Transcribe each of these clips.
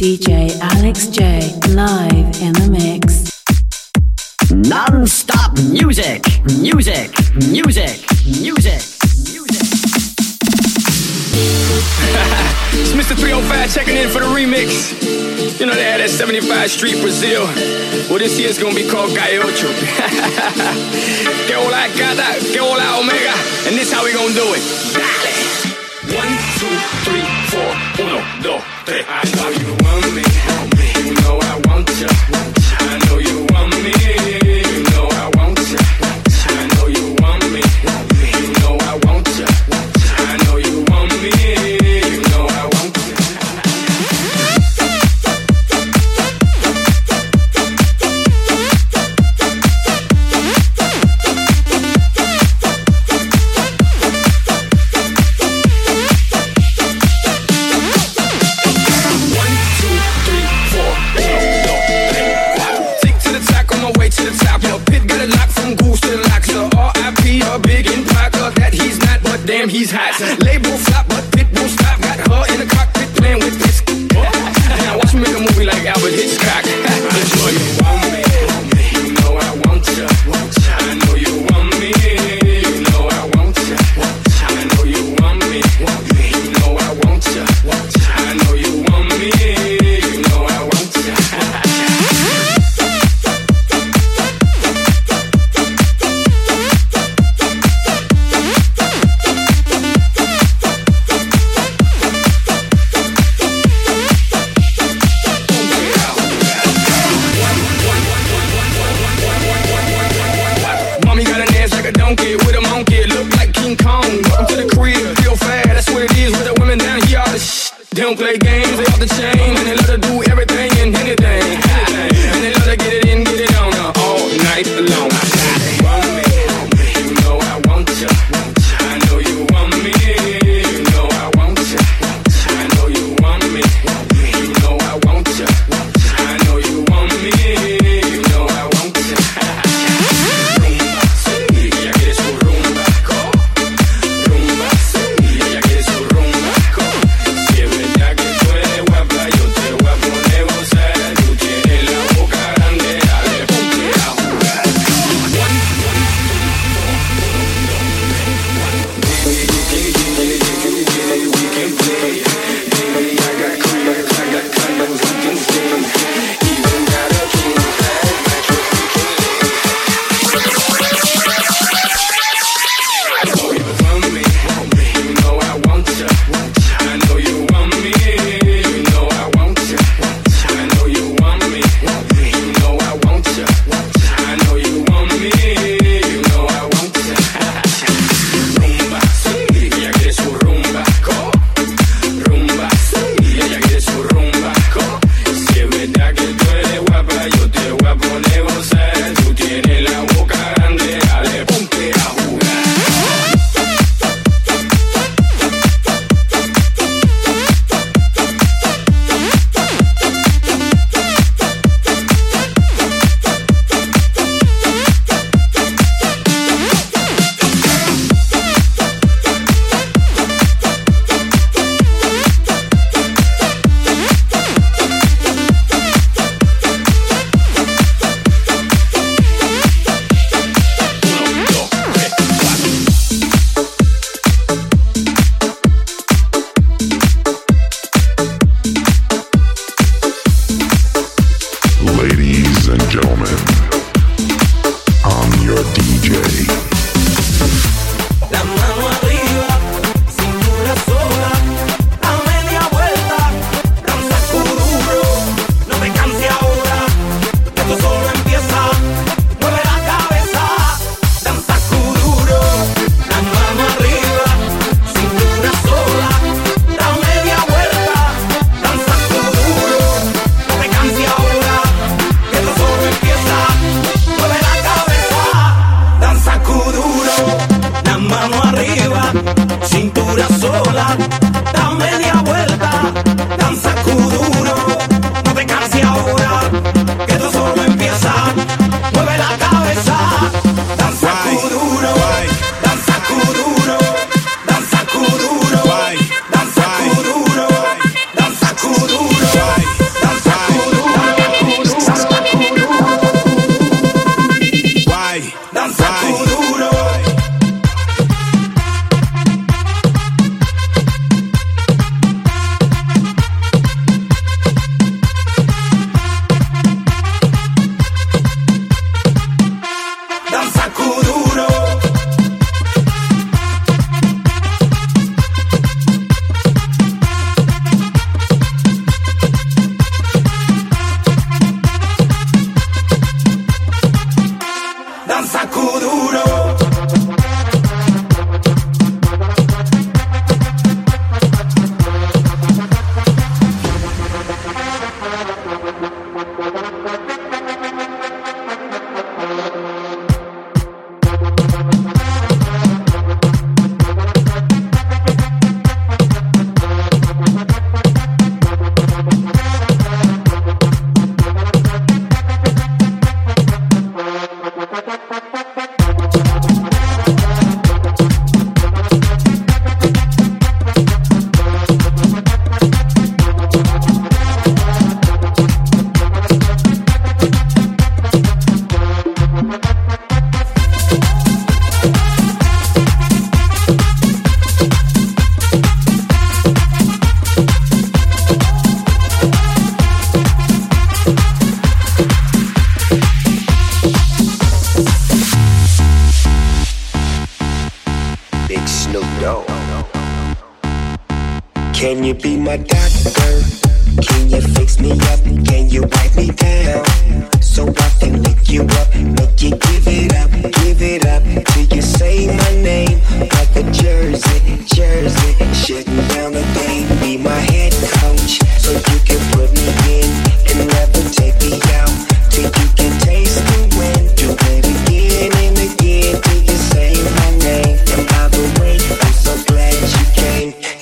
DJ Alex J live in the mix. Non-stop music, music, music, music, music. it's Mr. 305 checking in for the remix. You know they had that 75 Street Brazil. Well, this year's gonna be called Calle Ocho. que hola gata, que hola omega, and this how we gonna do it. Dale. One, two, three, four, uno, dos, tres me.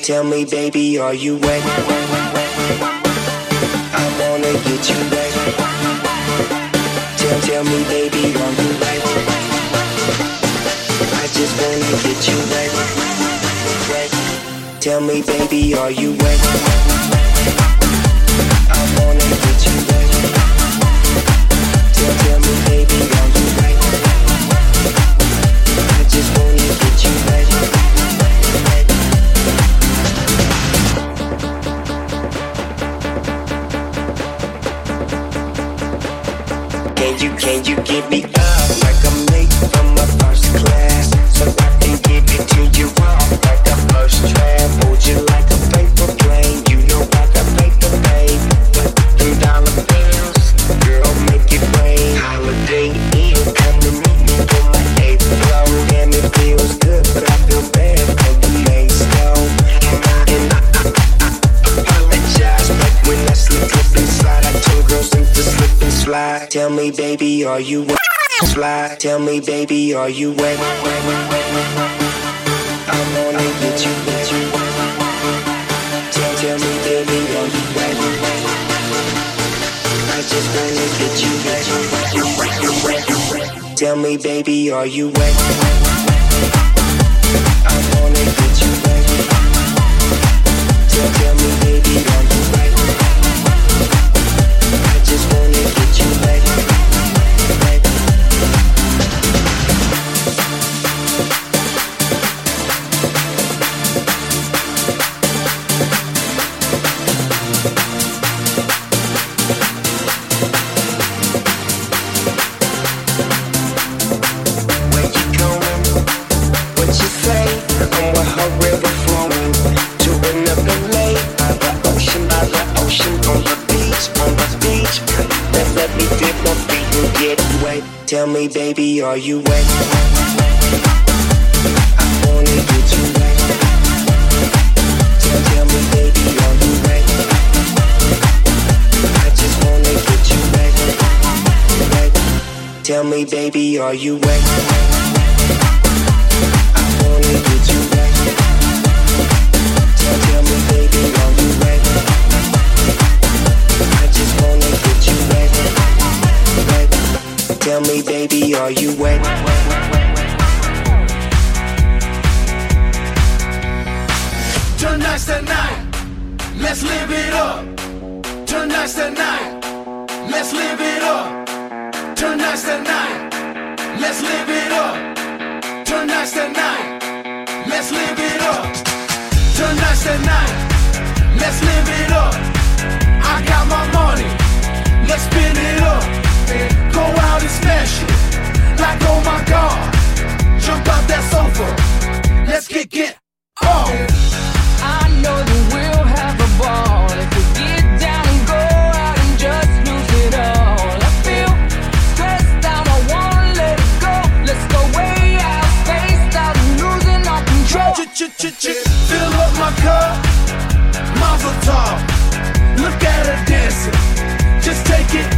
Tell me, baby, are you wet? I wanna get you wet. Tell, tell me, baby, are you wet? I just wanna get you wet. wet. Tell me, baby, are you wet? I wanna get you wet. Tell, tell me, baby, are you wet? Slide. Tell me, baby, are you wet? I wanna get you wet. Tell, tell me, baby, are you wet? I just wanna get you wet. Tell me, baby, are you wet? I wanna get you wet. Tell, tell me, baby, me, baby, are you wet? I wanna get you wet. Tell, me, baby, are you wet? I just wanna get you wet. Tell me, baby, are you wet? Are you wet? Tonight's the night. Let's live it up. Tonight's the night. Let's live it up. Tonight's the night. Let's live it up. Tonight's the night. Let's live it up. Tonight's the night. Let's live it up. I got my money. Let's spin it up. Go out and smash it. Like oh my god. Jump out that sofa. Let's kick it off. I know that we'll have a ball if we get down and go out and just lose it all. I feel stressed out, I wanna let it go. Let's go way out, spaced out, and losing our control. Fill up my cup, Mazel tov. Look at her dancing, just take it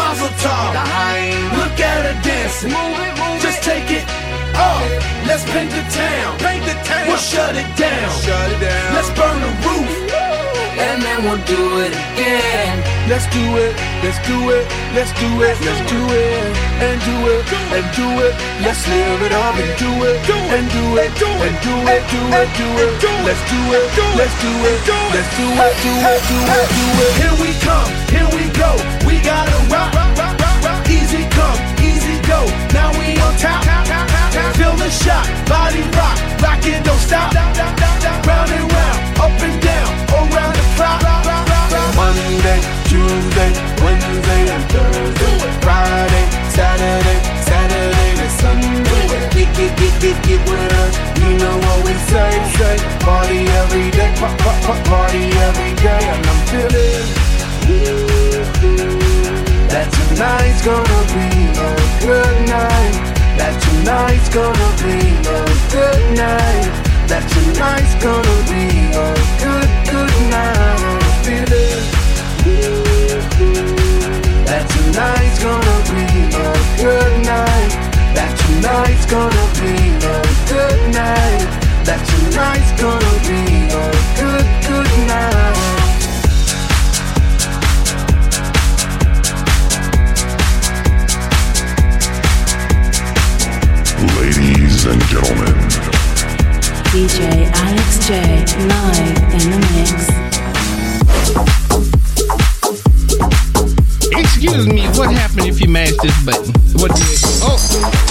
Mazel tov. Look at her dancing. Move it, move Just take it off. Let's paint the town. Paint the town. We'll shut it down. Shut it down. Let's burn the roof. And then we'll do it again. Let's do it. Let's do it. Let's do it. Let's do it. And do it. And do it. Let's live it up and do it. And do it. And do it. Do it. Do it. Let's do it. Let's do it. Let's do it. Do it. Do it. Do it. Here we come. Here we go. We gotta rock. Easy come. Easy go. Now we on top. Feel the shot. Body rock. Rock it. Don't stop. Round and round. Up and down. Gonna Excuse me, what happened if you mash this button? What Oh, oh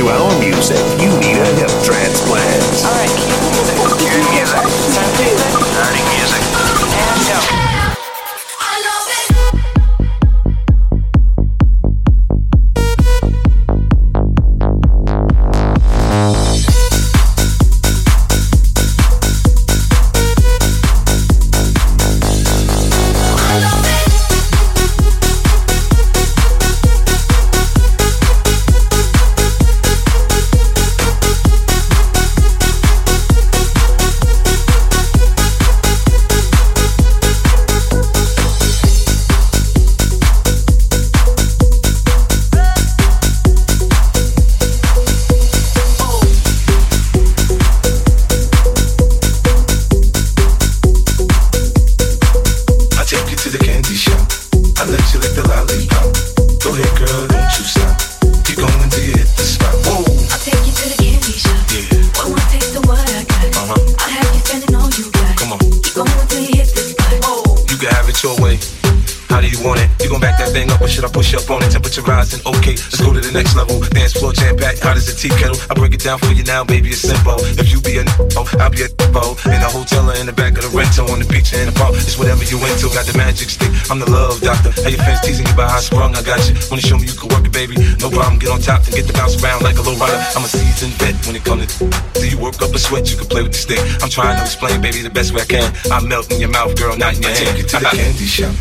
to our music, you I'm trying to explain, baby, the best way I can. I melt in your mouth, girl, not in your I hand. take you to the candy shop.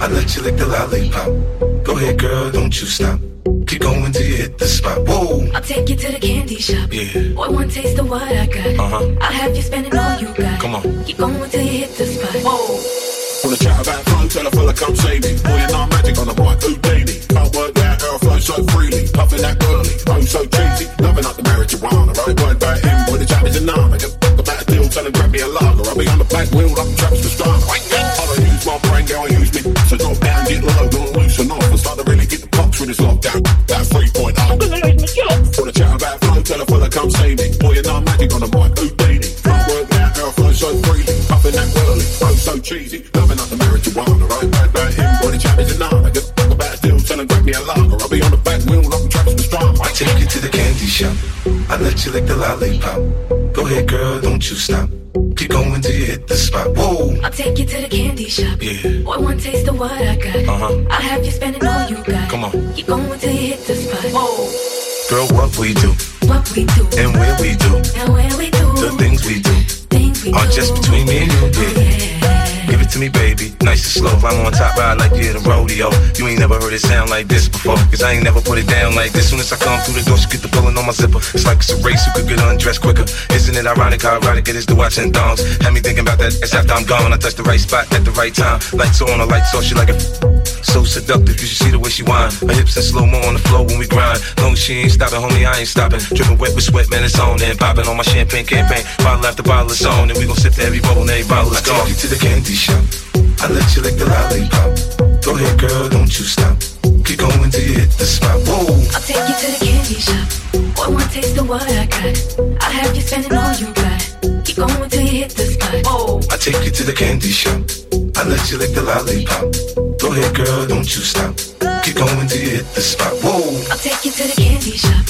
I let you lick the lollipop. Go ahead, girl, don't you stop. Keep going till you hit the spot. Whoa, I'll take you to the candy shop. yeah, Boy, one taste of what I got. uh huh. I'll have you spending all you got. Come on. Keep going till you hit the spot. Whoa. Wanna chat about fun, tell a fella come see me. Boy, you're not magic on the mic, Houdini. Can't work that airflow so freely. Puffing that girly, home so cheesy. Loving up the marijuana, right? Word about him, boy, the job is a nana. I'll be on the back wheel like I'm Travis Pastrana. I don't use my brain, girl, use me. So drop down, get low, don't loosen off. And start to really get the pops with this lockdown. That 3.0. I'm gonna lose my job. Wanna chat about fun, tell a fella come see me. Boy, you're not magic on the mic, Houdini. Can't work that airflow so freely. Puffing that girly, home oh, so cheesy. Loving up the marijuana, right? Word about him, boy, the chat is a nana. Just fuck about a deal, tell him grab me a lager. I'll be on the back wheel like I'm Travis Pastrana. I take you to the candy shop. I let you lick the lollipop. Go ahead, girl, don't you stop. Keep going till you hit the spot. Whoa, I'll take you to the candy shop. yeah, Boy, one taste of what I got. uh huh. I'll have you spending all you got. Come on. Keep going till you hit the spot. Whoa. Girl, what we do What we do and where we do and where we do the things we do things we are do. just between me and you, yeah. It to me, baby. Nice and slow. I'm on top, ride like you at a rodeo. You ain't never heard it sound like this before. Cause I ain't never put it down like this. Soon as I come through the door, she get the pulling on my zipper. It's like it's a race who could get undressed quicker. Isn't it ironic how erotic it is to watch and dongs? Had me thinking about that It's after I'm gone. I touch the right spot at the right time. Lights on, a lights off, she like a so seductive, you should see the way she whine. Her hips are slow mo on the floor when we grind. Long as she ain't stopping, homie, I ain't stopping. Dripping wet with sweat, man, it's on. And popping on my champagne campaign. Bottle after bottle is on. And we gon' sip to every bottle and every bottle is gone. I take you to the candy shop. I let you lick the lollipop. Go ahead, girl, don't you stop. Keep going till you hit the spot. Whoa. I'll take you to the candy shop. One more taste of what I got. I'll have you spending all you got. Keep going till you hit the spot. Whoa. I take you to the candy shop. I let you lick the lollipop. Girl, don't you stop. Keep going till you hit the spot. Whoa. I'll take you to the candy shop.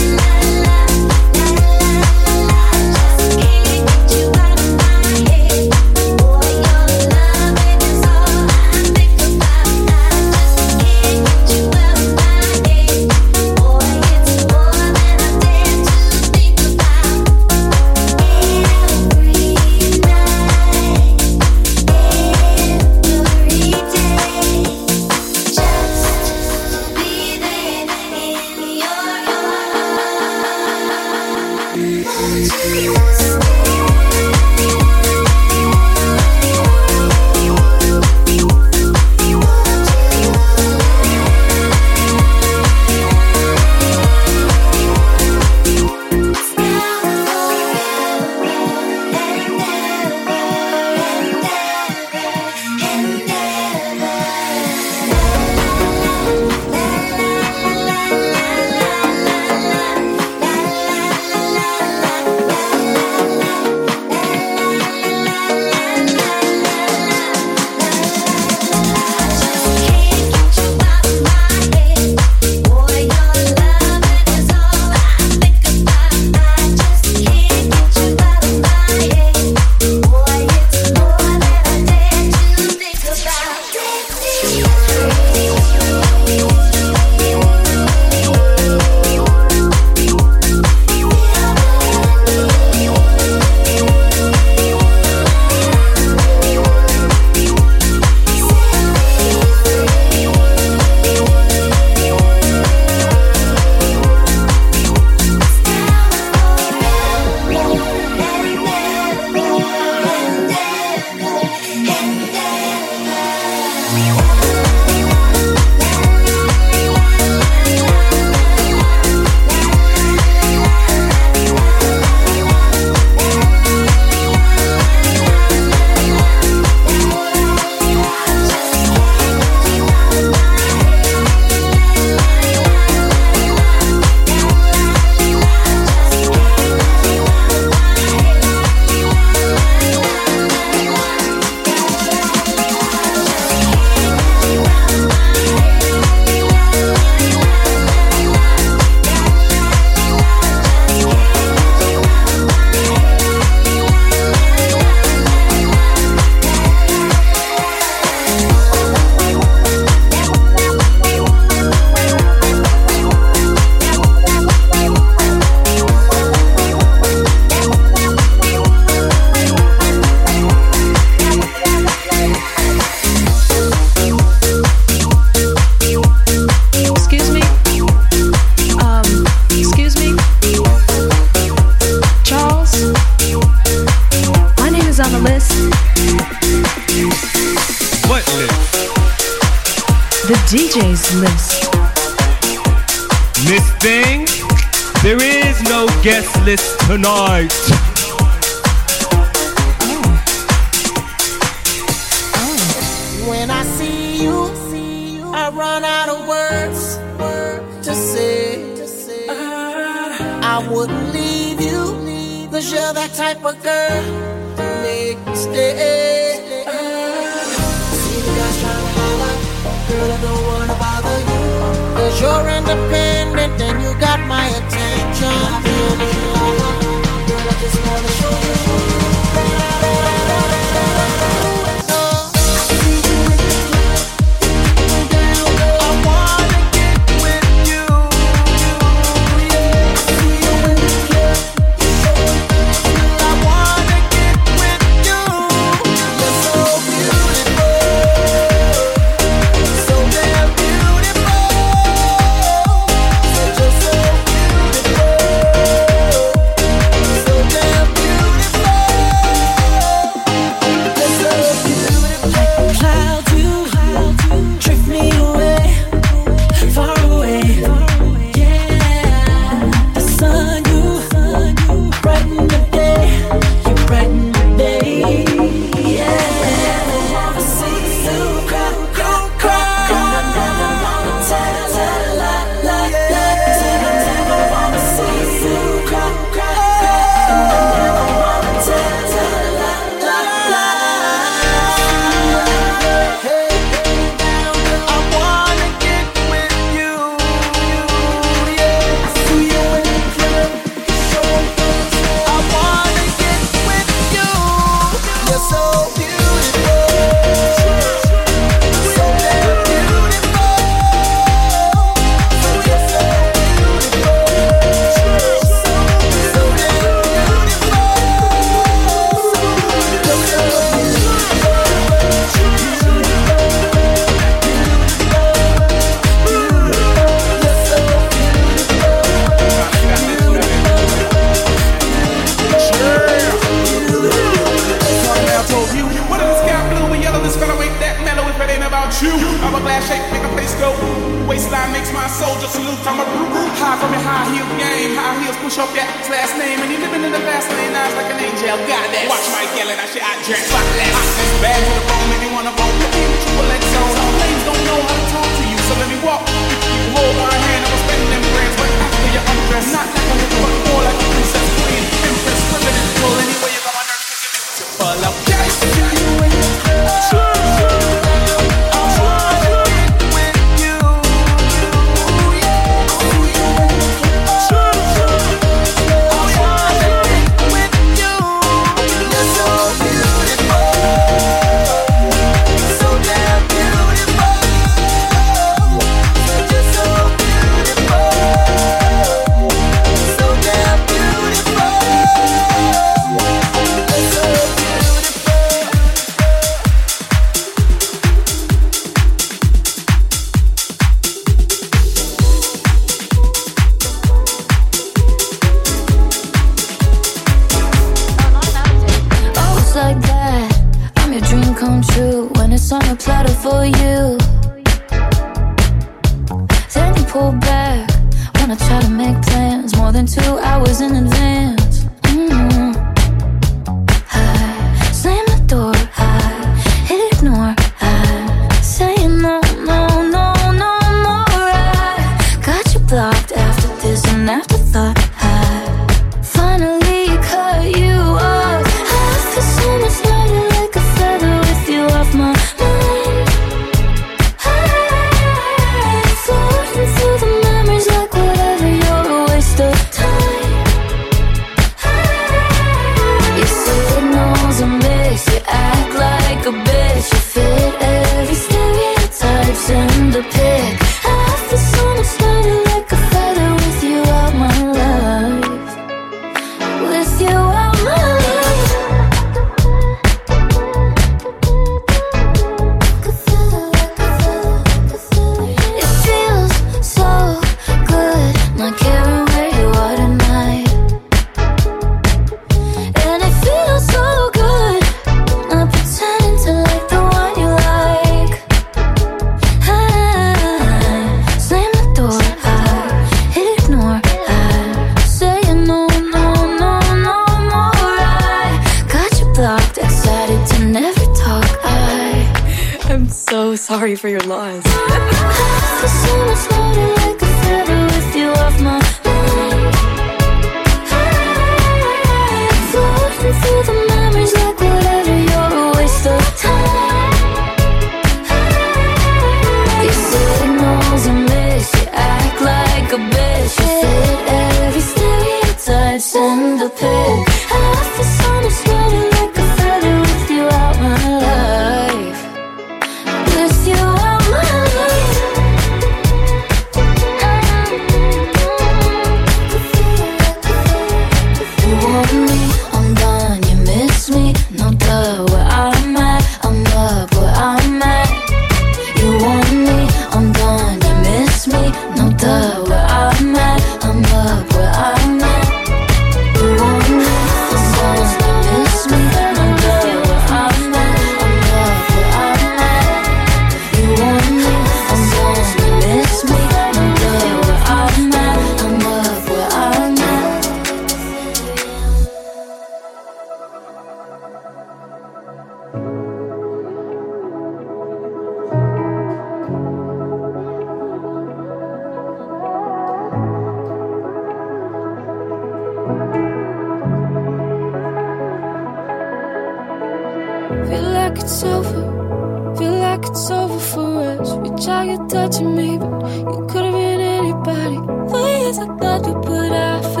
it's over. Feel like it's over for us. Reach out, you're touching me, but you could have been anybody. Why is it that you put out?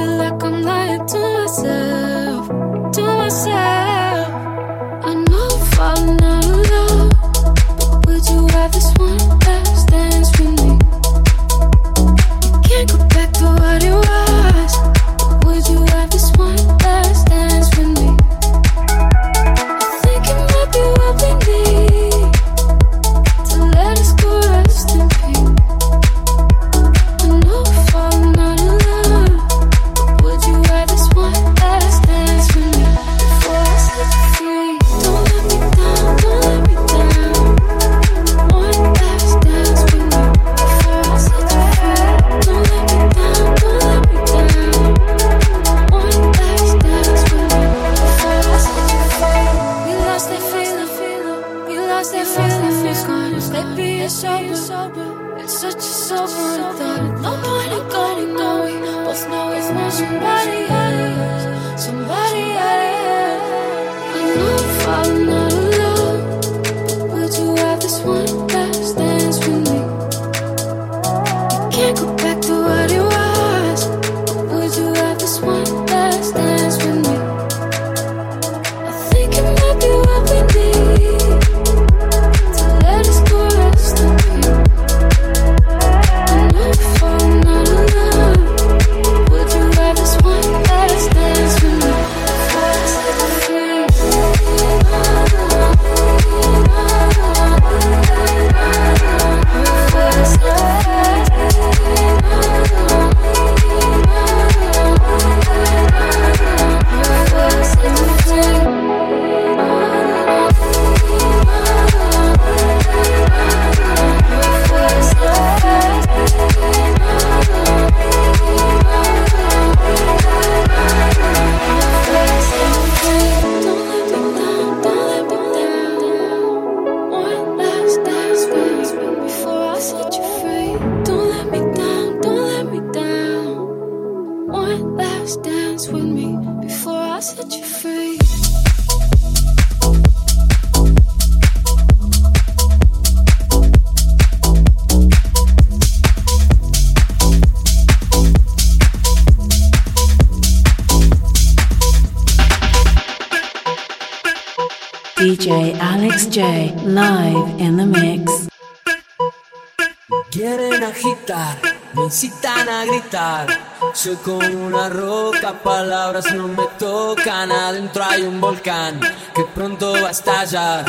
Soy como una roca, palabras no me tocan. Adentro hay un volcán que pronto va a estallar.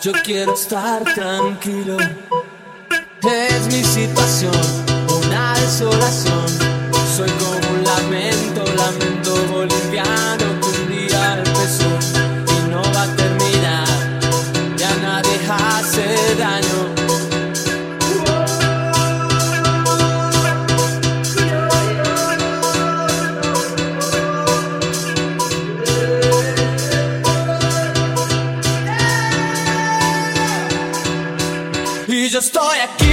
Yo quiero estar tranquilo. Es mi situación, una desolación. estou aqui.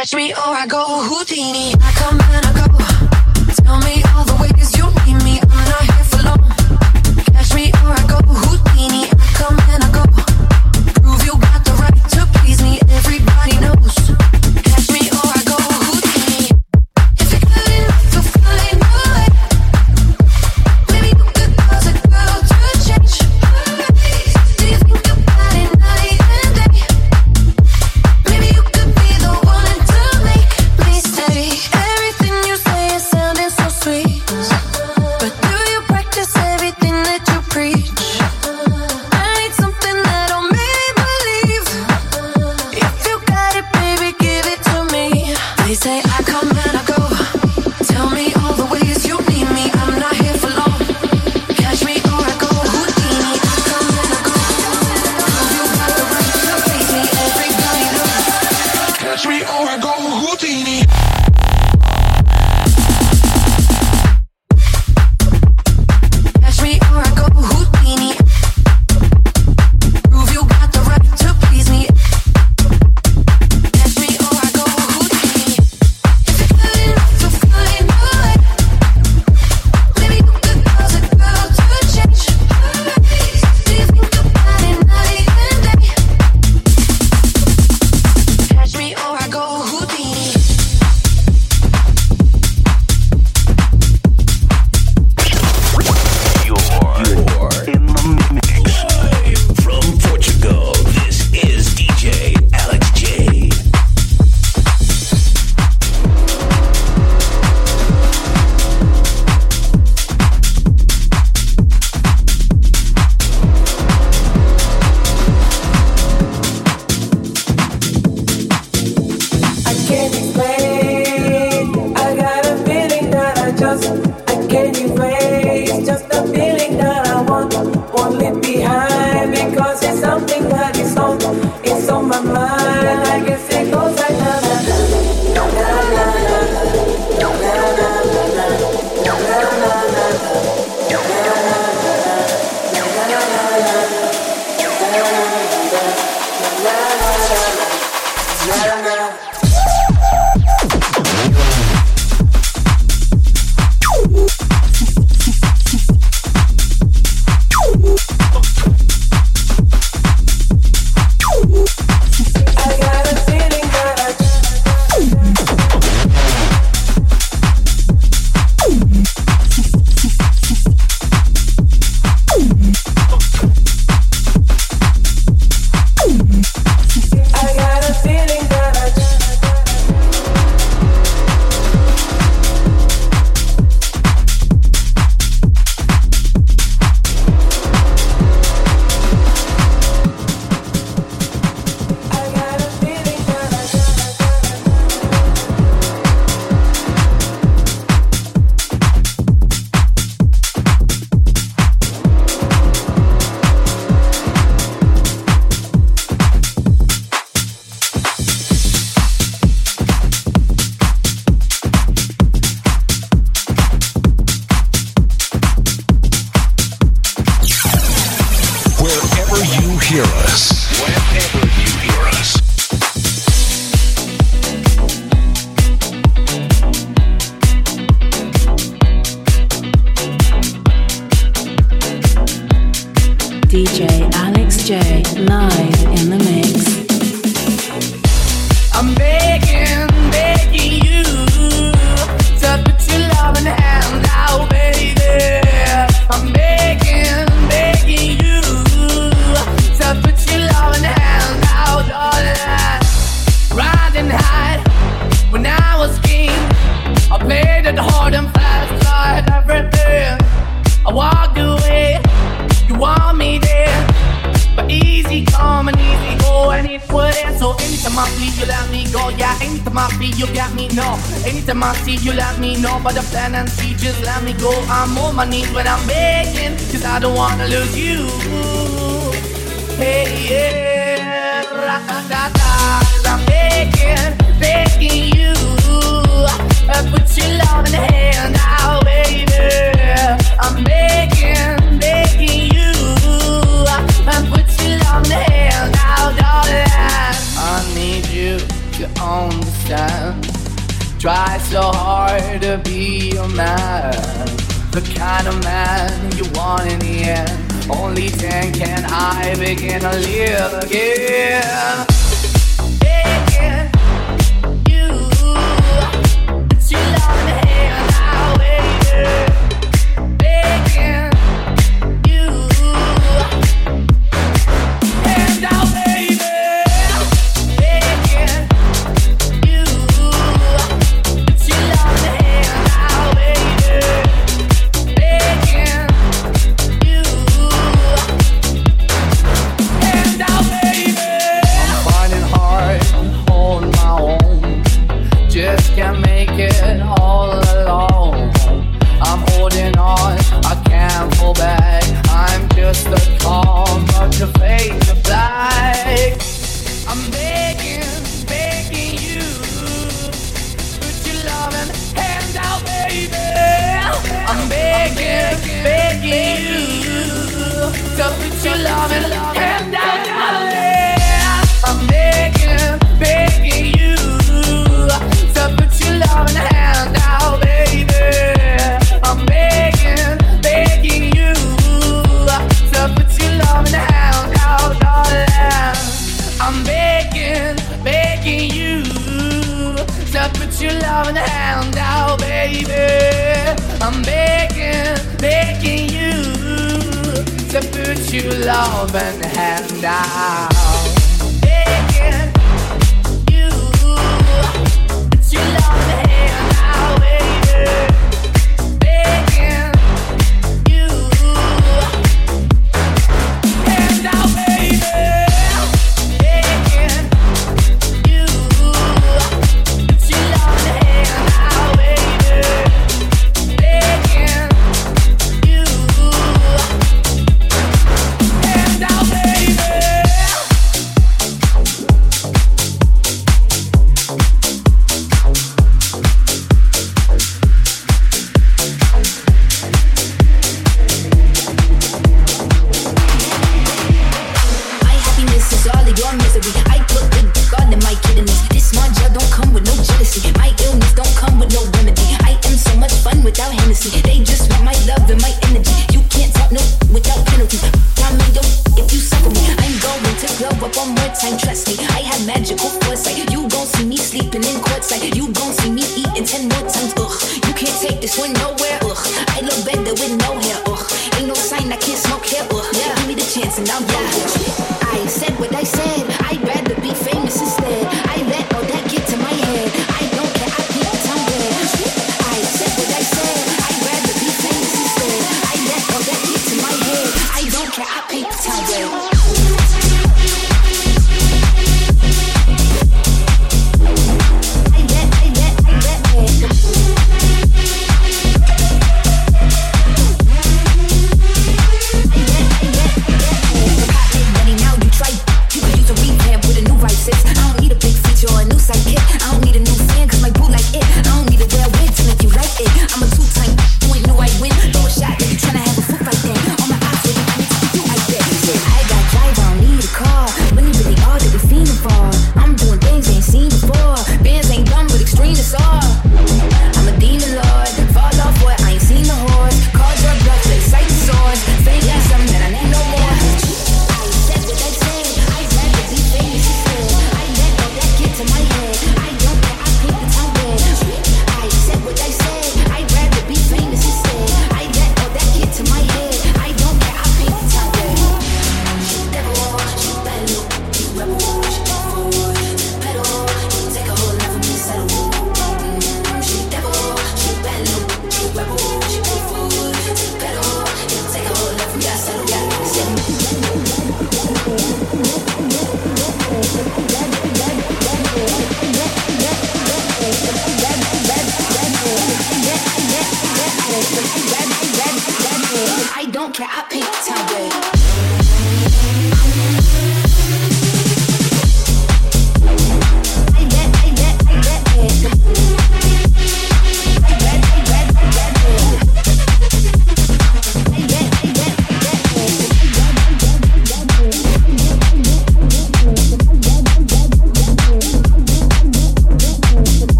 catch me or I go Houdini. I come and I go. Tell me all the ways you need me. I'm not here for long. Catch me or I go Houdini. I come and I go. Prove you got the right to be. hear us. knees when I'm begging, cause I don't wanna lose you. Hey, yeah, ra-da-da, I'm begging, begging you. I put your love in the hand now, baby. I'm begging, begging you. Uh, I put your love in the hand now, darling. I need you to understand. Try so hard to be your man the kind of man you want in the end. Only then can I begin to live again.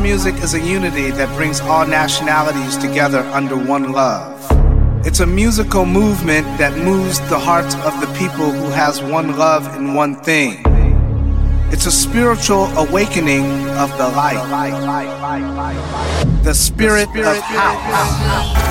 Music is a unity that brings all nationalities together under one love. It's a musical movement that moves the hearts of the people who has one love and one thing. It's a spiritual awakening of the light. The spirit, of house.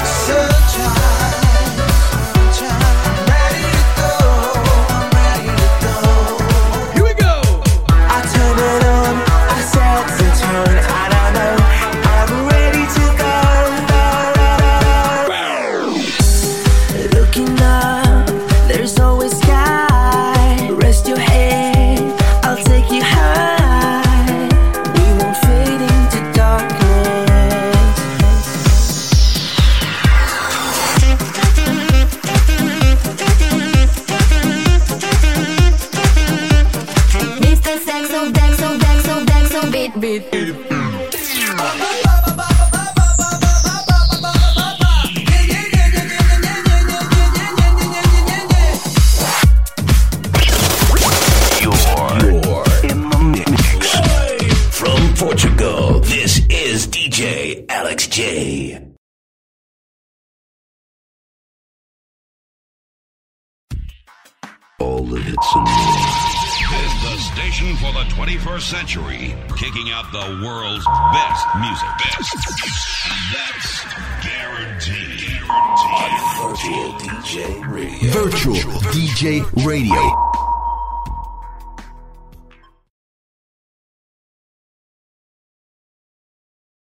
The world's best music. Best. That's guaranteed. Virtual DJ Radio. Virtual DJ Radio.